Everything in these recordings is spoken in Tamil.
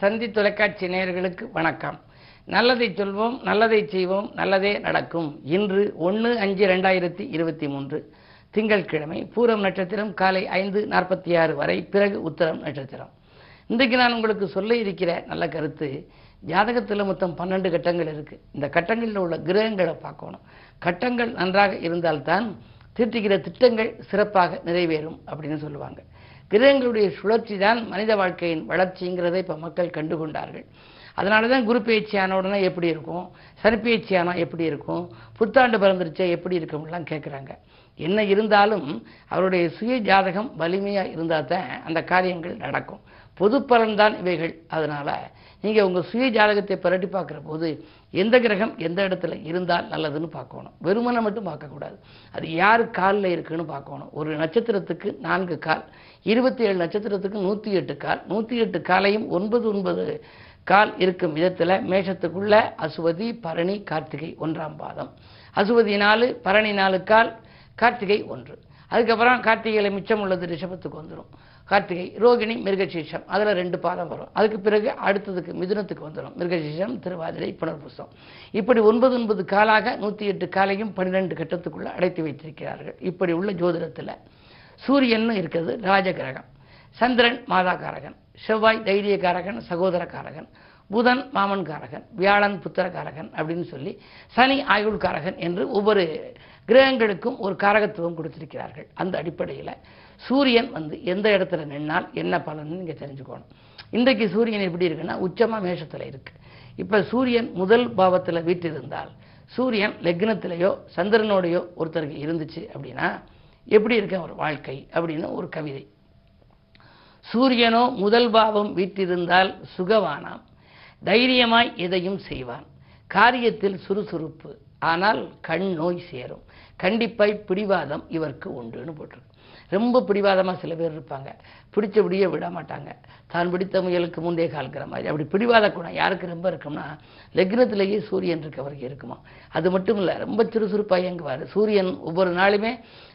தந்தி தொலைக்காட்சி நேயர்களுக்கு வணக்கம். நல்லதை சொல்வோம் நல்லதை செய்வோம் நல்லதே நடக்கும். இன்று ஒன்று அஞ்சு ரெண்டாயிரத்தி இருபத்தி மூன்று. திங்கட்கிழமை பூரம் நட்சத்திரம் காலை ஐந்து நாற்பத்தி ஆறு வரை பிறகு உத்தரம் நட்சத்திரம். இன்றைக்கு நான் உங்களுக்கு சொல்ல இருக்கிற நல்ல கருத்து ஜாதகத்தில் மொத்தம் பன்னெண்டு கட்டங்கள் இருக்குது இந்த கட்டங்களில் உள்ள கிரகங்களை பார்க்கணும். கட்டங்கள் நன்றாக இருந்தால்தான் தீர்த்திக்கிற திட்டங்கள் சிறப்பாக நிறைவேறும் அப்படின்னு சொல்லுவாங்க. கிரகங்களுடைய சுழற்சி தான் மனித வாழ்க்கையின் வளர்ச்சிங்கிறதை இப்போ மக்கள் கண்டுகொண்டார்கள். அதனால தான் குரு பயிற்சி ஆன உடனே எப்படி இருக்கும்? சனி பயிற்சி எப்படி இருக்கும்? புத்தாண்டு பிறந்துருச்சா எப்படி இருக்கும்லாம் கேட்குறாங்க என்ன இருந்தாலும் அவருடைய சுய ஜாதகம் வலிமையாக இருந்தால் தான் அந்த காரியங்கள் நடக்கும். பொது பலன்தான் இவைகள். அதனால் நீங்கள் உங்கள் சுய ஜாதகத்தை புரட்டி பார்க்குற போது எந்த கிரகம் எந்த இடத்துல இருந்தால் நல்லதுன்னு பார்க்கணும். வெறுமனை மட்டும் பார்க்கக்கூடாது. அது யார் காலில் இருக்குன்னு பார்க்கணும். ஒரு நட்சத்திரத்துக்கு நான்கு கால் இருபத்தி ஏழு நட்சத்திரத்துக்கு நூற்றி எட்டு கால் நூற்றி எட்டு காலையும் ஒன்பது ஒன்பது கால் இருக்கும் விதத்தில் மேஷத்துக்குள்ள அசுவதி பரணி கார்த்திகை ஒன்றாம் பாதம். அசுவதி நாலு பரணி நாலு கால் கார்த்திகை ஒன்று. அதுக்கப்புறம் கார்த்திகையில் மிச்சம் உள்ளது ரிஷபத்துக்கு வந்துடும் கார்த்திகை ரோகிணி மிருகசீஷம். அதில் ரெண்டு பாதம் வரும். அதுக்கு பிறகு அடுத்ததுக்கு மிதுனத்துக்கு வந்துடும் மிருகசீஷம் திருவாதிரை புனர்புசம். இப்படி ஒன்பது ஒன்பது காலாக நூற்றி எட்டு காலையும் பன்னிரெண்டு கட்டத்துக்குள்ளே அடைத்து வைத்திருக்கிறார்கள். இப்படி உள்ள ஜோதிடத்தில் சூரியன் இருக்கிறது ராஜகிரகம். சந்திரன் மாதாகாரகன். செவ்வாய் தைரியகாரகன் சகோதரகாரகன். புதன் மாமன்காரகன். வியாழன் புத்திரகாரகன் அப்படின்னு சொல்லி சனி ஆயுள்காரகன் என்று ஒவ்வொரு கிரகங்களுக்கும் ஒரு காரகத்துவம் கொடுத்திருக்கிறார்கள். அந்த அடிப்படையில் சூரியன் வந்து எந்த இடத்துல நின்னால் என்ன பலன்னு நீங்கள் தெரிஞ்சுக்கணும். இன்றைக்கு சூரியன் எப்படி இருக்குன்னா உச்சமாக மேஷத்தில் இருக்கு. இப்போ சூரியன் முதல் பாவத்தில் வீட்டிருந்தால் சூரியன் லக்னத்திலேயோ சந்திரனோடையோ ஒருத்தருக்கு இருந்துச்சு அப்படின்னா எப்படி இருக்க ஒரு வாழ்க்கை அப்படின்னு ஒரு கவிதை. சூரியனோ முதல் பாவம் வீட்டிருந்தால் சுகவானாம் தைரியமாய் எதையும் செய்வான். காரியத்தில் சுறுசுறுப்பு ஆனால் கண் நோய் சேரும். கண்டிப்பாய் பிடிவாதம் இவருக்கு உண்டுன்னு போட்டிருக்கு. ரொம்ப பிடிவாதமாக சில பேர் இருப்பாங்க. பிடிச்சபடியே விட மாட்டாங்க தான் பிடித்த முயலுக்கு முந்தைய கால்கிற மாதிரி. அப்படி பிடிவாத குணம் யாருக்கு ரொம்ப இருக்கும்னா லக்னத்திலேயே சூரியன் இருக்கவருக்கு இருக்குமா? அது மட்டும் இல்லை ரொம்ப சுறுசுறுப்பாக இயங்குவார். சூரியன் ஒவ்வொரு நாளுமே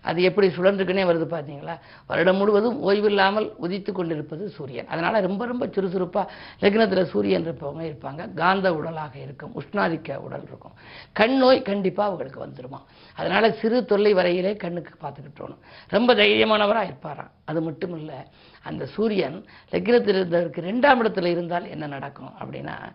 அது எப்படி சுழன்றுக்குன்னே வருது பார்த்தீங்களா வருடம் முழுவதும் ஓய்வில்லாமல் உதித்து கொண்டிருப்பது சூரியன். அதனால் ரொம்ப ரொம்ப சுறுசுறுப்பாக லக்னத்தில் சூரியன் இருப்பவங்க இருப்பாங்க. காந்த உடலாக இருக்கும் உஷ்ணாதிக்க உடல் இருக்கும். கண் நோய் கண்டிப்பாக அவங்களுக்கு வந்துடுமா அதனால் சிறு தொல்லை வரையிலே கண்ணுக்கு பார்த்துக்கிட்டோணும் ரொம்ப தைரியமானவராக இருப்பாராம். அது மட்டும் இல்லை அந்த சூரியன் லக்னத்தில் இருந்தவருக்கு ரெண்டாம் இடத்துல இருந்தால் என்ன நடக்கும் அப்படின்னா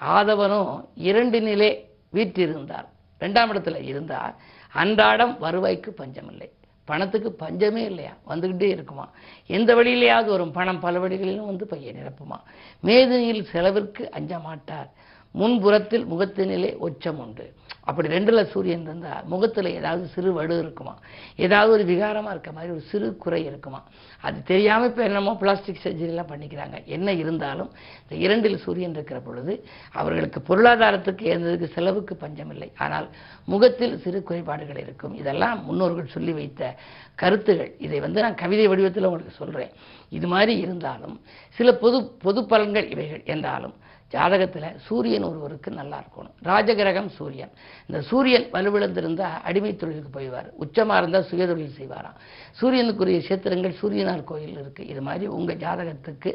ஆதவனும் இரண்டு நிலை வீற்றிருந்தார். ரெண்டாம் இடத்துல இருந்தால் அன்றாடம் வருவாய்க்கு பஞ்சமில்லை. பணத்துக்கு பஞ்சமே இல்லையா? வந்துக்கிட்டே இருக்குமா? எந்த வழியிலேயாவது வரும். பணம் பல வழிகளிலும் வந்து பையன் நிரப்புமா? மேதினியில் செலவிற்கு அஞ்ச மாட்டார். முன்புறத்தில் முகத்தினிலே ஒச்சம் உண்டு அப்படி ரெண்டுல சூரியன் இருந்தால் முகத்தில் ஏதாவது சிறு வடு இருக்குமா? ஏதாவது ஒரு விகாரமாக இருக்க மாதிரி ஒரு சிறு குறை இருக்குமா? அது தெரியாமல் இப்போ என்னமோ பிளாஸ்டிக் சர்ஜரிலாம் பண்ணிக்கிறாங்க. என்ன இருந்தாலும் இந்த இரண்டில் சூரியன் இருக்கிற பொழுது அவர்களுக்கு பொருளாதாரத்துக்கு ஏந்ததுக்கு செலவுக்கு பஞ்சமில்லை. ஆனால் முகத்தில் சிறு குறைபாடுகள் இருக்கும். இதெல்லாம் முன்னோர்கள் சொல்லி வைத்த கருத்துகள். இதை வந்து நான் கவிதை வடிவத்தில் உங்களுக்கு சொல்கிறேன் இது மாதிரி இருந்தாலும் சில பொது பொது பலன்கள் இவைகள். என்றாலும் ஜாதகத்தில் சூரியன் ஒருவருக்கு நல்லா இருக்கணும். ராஜகிரகம் சூரியன். இந்த சூரியன் வலுவிழந்திருந்தால் அடிமை தொழிலுக்கு போய்வார். உச்சமாக இருந்தால் சுயதொழில் செய்வாராம். சூரியனுக்குரிய சேத்திரங்கள் சூரியனார் கோயில் இருக்குது இது மாதிரி உங்கள் ஜாதகத்துக்கு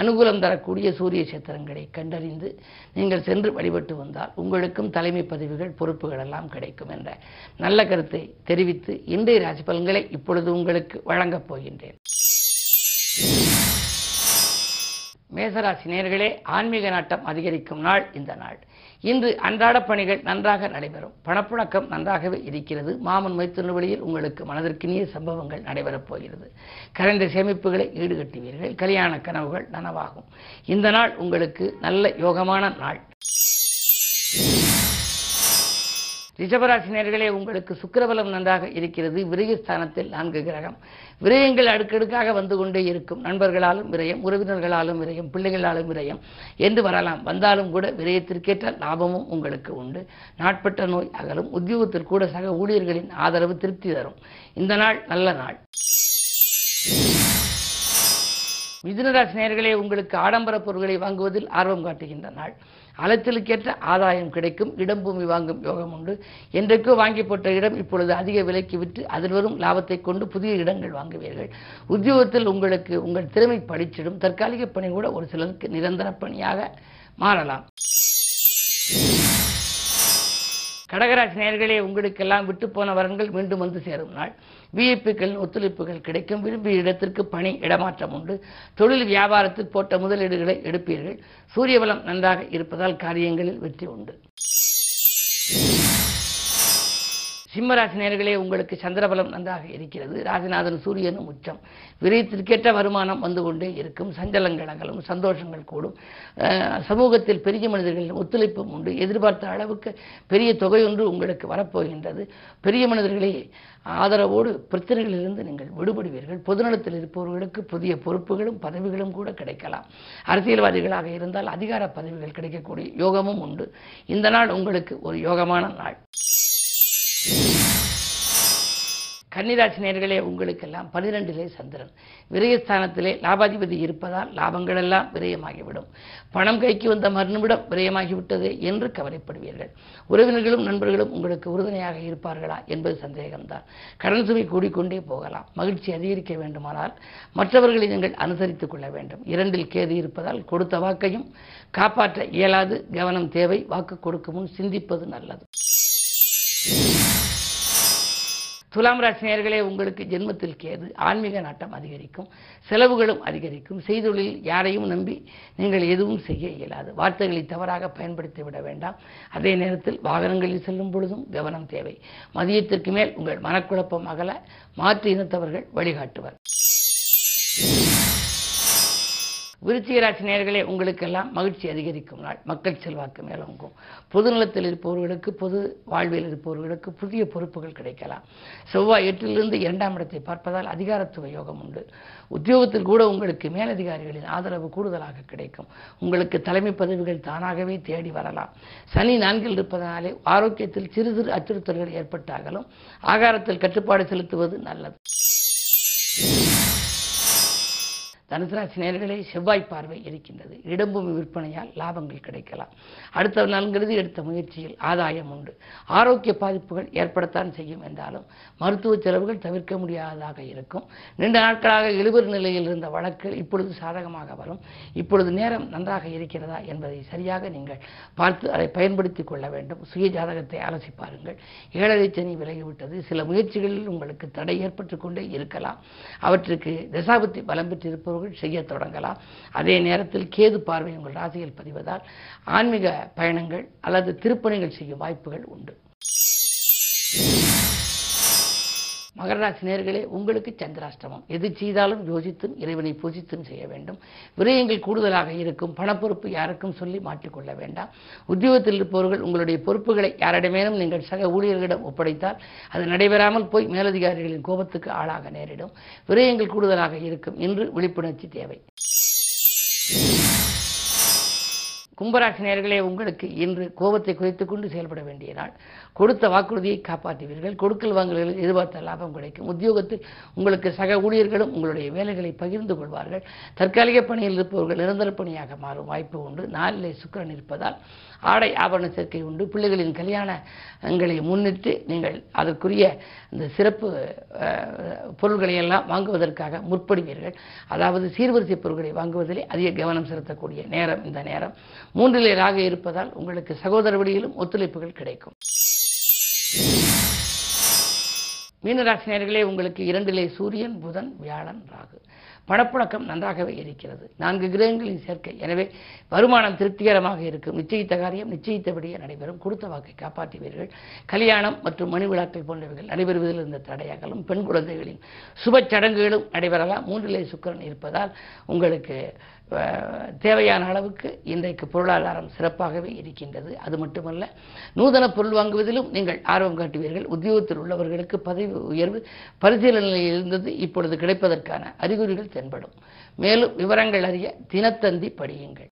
அனுகூலம் தரக்கூடிய சூரிய சேத்திரங்களை கண்டறிந்து நீங்கள் சென்று வழிபட்டு வந்தால் உங்களுக்கும் தலைமை பதவிகள் பொறுப்புகள் எல்லாம் கிடைக்கும் என்ற நல்ல கருத்தை தெரிவித்து இன்றைய ராசி பலன்களை இப்பொழுது உங்களுக்கு வழங்கப் போகின்றேன். மேசராசி நேர்களே ஆன்மீக நாட்டம் அதிகரிக்கும் நாள் இந்த நாள். இன்று அன்றாட பணிகள் நன்றாக நடைபெறும். பணப்புழக்கம் நன்றாகவே இருக்கிறது. மாமன் மைத்துன வழியில் உங்களுக்கு மனதிற்கினிய சம்பவங்கள் நடைபெறப் போகிறது. கரைந்த சேமிப்புகளை ஈடுகட்டுவீர்கள். கல்யாண கனவுகள் நனவாகும். இந்த நாள் உங்களுக்கு நல்ல யோகமான நாள். ரிஷபராசினியர்களே உங்களுக்கு சுக்கரபலம் நன்றாக இருக்கிறது. விரயஸ்தானத்தில் நான்கு கிரகம். விரயங்கள் அடுக்கடுக்காக வந்து கொண்டே இருக்கும். நண்பர்களாலும் விரயம் உறவினர்களாலும் விரயம் பிள்ளைகளாலும் விரயம் என்று வரலாம். வந்தாலும் கூட விரயத்திற்கேற்ற லாபமும் உங்களுக்கு உண்டு. நாட்பட்ட நோய் அகலும். உத்தியோகத்தில் கூட சக ஊழியர்களின் ஆதரவு திருப்தி தரும். இந்த நாள் நல்ல நாள். மிதுனராசி நேர்களே உங்களுக்கு ஆடம்பர பொருட்களை வாங்குவதில் ஆர்வம் காட்டுகின்ற நாள். அலைச்சலுக்கேற்ற ஆதாயம் கிடைக்கும் இடம் பூமி வாங்கும் யோகம் உண்டு. என்றைக்கோ வாங்கி போட்ட இடம் இப்பொழுது அதிக விலைக்கு விற்று அதில் வரும் லாபத்தை கொண்டு புதிய இடங்கள் வாங்குவீர்கள். உத்தியோகத்தில் உங்களுக்கு உங்கள் திறமை படிச்சிடும். தற்காலிக பணி கூட ஒரு சிலருக்கு நிரந்தர பணியாக மாறலாம். கடகராசி நேர்களே உங்களுக்கெல்லாம் விட்டு போன வரன்கள் மீண்டும் வந்து சேரும் நாள். விஐபிக்களின் ஒத்துழைப்புகள் கிடைக்கும். விரும்பிய இடத்திற்கு பணி இடமாற்றம் உண்டு. தொழில் வியாபாரத்தில் போட்ட முதலீடுகளை எடுப்பீர்கள். சூரிய பலம் நன்றாக இருப்பதால் காரியங்களில் வெற்றி உண்டு. சிம்மராசி நேர்களே உங்களுக்கு சந்திரபலம் நன்றாக இருக்கிறது. ராஜநாதன் சூரியனும் உச்சம். விரயத்திற்கேற்ற வருமானம் வந்து கொண்டே இருக்கும். சஞ்சலங்கள் அகலும் சந்தோஷங்கள் கூடும். சமூகத்தில் பெரிய மனிதர்களின் ஒத்துழைப்பும் உண்டு. எதிர்பார்த்த அளவுக்கு பெரிய தொகை ஒன்று உங்களுக்கு வரப்போகின்றது. பெரிய மனிதர்களே ஆதரவோடு பிரச்சனைகளிலிருந்து நீங்கள் விடுபடுவீர்கள். பொதுநலத்தில் இருப்பவர்களுக்கு புதிய பொறுப்புகளும் பதவிகளும் கூட கிடைக்கலாம். அரசியல்வாதிகளாக இருந்தால் அதிகார பதவிகள் கிடைக்கக்கூடிய யோகமும் உண்டு. இந்த நாள் உங்களுக்கு ஒரு யோகமான நாள். கன்னிராசி நேர்களே உங்களுக்கெல்லாம் பனிரெண்டிலே சந்திரன். விரயஸ்தானத்திலே லாபாதிபதி இருப்பதால் லாபங்கள் எல்லாம் விரயமாகிவிடும். பணம் கைக்கு வந்த மறுநிமிடம் விரயமாகிவிட்டது என்று கவலைப்படுவீர்கள். உறவினர்களும் நண்பர்களும் உங்களுக்கு உறுதுணையாக இருப்பார்களா என்பது சந்தேகம்தான். கடன் சுமை கூடிக்கொண்டே போகலாம். மகிழ்ச்சி அதிகரிக்க வேண்டுமானால் மற்றவர்களை நீங்கள் அனுசரித்துக் கொள்ள வேண்டும். இரண்டில் கேது இருப்பதால் கொடுத்த வாக்கையும் காப்பாற்ற இயலாது. கவனம் தேவை. வாக்கு கொடுக்கும் முன் சிந்திப்பது நல்லது. துலாம் ராசி நேர்களே உங்களுக்கு ஜென்மத்தில் கேது ஆன்மீக நாட்டம் அதிகரிக்கும் செலவுகளும் அதிகரிக்கும் செய்தொழில் யாரையும் நம்பி நீங்கள் எதுவும் செய்ய இயலாது. வார்த்தைகளை தவறாக பயன்படுத்தி விட வேண்டாம். அதே நேரத்தில் வாகனங்களில் செல்லும் பொழுதும் கவனம் தேவை. மதியத்திற்கு மேல் உங்கள் மனக்குழப்பம் அகல மாற்று இனத்தவர்கள் வழிகாட்டுவர். விருச்சிக ராசி நேயர்களே உங்களுக்கெல்லாம் மகிழ்ச்சி அதிகரிக்கும் நாள். மக்கள் செல்வாக்கு மேலோங்கும் பொதுநலத்தில் இருப்பவர்களுக்கு பொது வாழ்வில் இருப்பவர்களுக்கு புதிய பொறுப்புகள் கிடைக்கலாம். செவ்வாய் எட்டிலிருந்து இரண்டாம் இடத்தை பார்ப்பதால் அதிகாரத்துவ யோகம் உண்டு. உத்தியோகத்தில் கூட உங்களுக்கு மேலதிகாரிகளின் ஆதரவு கூடுதலாக கிடைக்கும். உங்களுக்கு தலைமை பதவிகள் தானாகவே தேடி வரலாம். சனி நான்கில் இருப்பதனாலே ஆரோக்கியத்தில் சிறு சிறு அச்சுறுத்தல்கள் ஏற்பட்டாகலும் ஆகாரத்தில் கட்டுப்பாடு செலுத்துவது நல்லது. தனுசராசி நேர்களே செவ்வாய் பார்வை இருக்கின்றது. இடம்பூமி விற்பனையால் லாபங்கள் கிடைக்கலாம். அடுத்த நாள்ங்கிறது எடுத்த முயற்சியில் ஆதாயம் உண்டு. ஆரோக்கிய பாதிப்புகள் ஏற்படத்தான் செய்யும் என்றாலும் மருத்துவ செலவுகள் தவிர்க்க முடியாததாக இருக்கும். நீண்ட நாட்களாக இழுபறி நிலையில் இருந்த வழக்குகள் இப்பொழுது சாதகமாக வரும். இப்பொழுது நேரம் நன்றாக இருக்கிறதா என்பதை சரியாக நீங்கள் பார்த்து அதை பயன்படுத்திக் கொள்ள வேண்டும். சுய ஜாதகத்தை அலசி பாருங்கள். ஏழரை சனி விலகிவிட்டது. சில முயற்சிகளில் உங்களுக்கு தடை ஏற்பட்டுக் கொண்டே இருக்கலாம். அவற்றுக்கு தசாபத்தி பலம் பெற்றிருப்பவர்கள் செய்ய தொடங்கலாம். அதே நேரத்தில் கேது பார்வை உங்கள் ராசியில் பதிவதால் ஆன்மீக பயணங்கள் அல்லது திருப்பணிகள் செய்யும் வாய்ப்புகள் உண்டு. மகராசி நேர்களே உங்களுக்கு சந்திராஷ்டமம். எது செய்தாலும் யோசித்தும் இறைவனை பூஜித்தும் செய்ய வேண்டும். விரயங்கள் கூடுதலாக இருக்கும். பணப்பொறுப்பு யாருக்கும் சொல்லி மாற்றிக்கொள்ள வேண்டாம். உத்தியோகத்தில் இருப்பவர்கள் உங்களுடைய பொறுப்புகளை யாரிடமேனும் நீங்கள் சக ஊழியர்களிடம் ஒப்படைத்தால் அது நடைபெறாமல் போய் மேலதிகாரிகளின் கோபத்துக்கு ஆளாக நேரிடும். விரயங்கள் கூடுதலாக இருக்கும். என்று விழிப்புணர்ச்சி தேவை. கும்பராசி நேயர்களே உங்களுக்கு இன்று கோபத்தை குறைத்துக் கொண்டு செயல்பட வேண்டிய நாள். கொடுத்த வாக்குறுதியை காப்பாற்றுவீர்கள். கொடுக்கல் வாங்கல்களில் எதிர்பார்த்த லாபம் கிடைக்கும். உத்தியோகத்தில் உங்களுக்கு சக ஊழியர்களும் உங்களுடைய வேலைகளை பகிர்ந்து கொள்வார்கள். தற்காலிக பணியில் இருப்பவர்கள் நிரந்தர பணியாக மாறும் வாய்ப்பு உண்டு. நாளிலே சுக்கிரன் இருப்பதால் ஆடை ஆபரண சேர்க்கை உண்டு. பிள்ளைகளின் கல்யாணங்களை முன்னிட்டு நீங்கள் அதற்குரிய இந்த சிறப்பு பொருள்களை எல்லாம் வாங்குவதற்காக முற்படுவீர்கள். அதாவது சீர்வரிசை பொருட்களை வாங்குவதிலே அதிக கவனம் செலுத்தக்கூடிய நேரம் இந்த நேரம். மூன்றிலே ராக இருப்பதால் உங்களுக்கு சகோதர வழியிலும் ஒத்துழைப்புகள் கிடைக்கும். மீனராசினியர்களே உங்களுக்கு இரண்டிலே சூரியன் புதன் வியாழன் ராகு. பணப்புழக்கம் நன்றாகவே இருக்கிறது. நான்கு கிரகங்களின் சேர்க்கை. எனவே வருமானம் திருப்திகரமாக இருக்கும். நிச்சயித்த காரியம் நிச்சயித்தபடியே நடைபெறும். கொடுத்த வாக்கை காப்பாற்றுவீர்கள். கல்யாணம் மற்றும் மணி விழாக்கள் போன்றவைகள் நடைபெறுவதில் இருந்த தடையாகலும் பெண் குழந்தைகளின் சுப சடங்குகளும் நடைபெறலாம். மூன்றிலே சுக்கிரன் இருப்பதால் உங்களுக்கு தேவையான அளவுக்கு இன்றைக்கு பொருளாதாரம் சிறப்பாகவே இருக்கின்றது. அது மட்டுமல்ல நூதன பொருள் வாங்குவதிலும் நீங்கள் ஆர்வம் காட்டுவீர்கள். உத்தியோகத்தில் உள்ளவர்களுக்கு பதவி உயர்வு பரிசீலனையில் இருந்தது இப்பொழுது கிடைப்பதற்கான அறிகுறிகள் தென்படும். மேலும் விவரங்கள் அறிய தினத்தந்தி படியுங்கள்.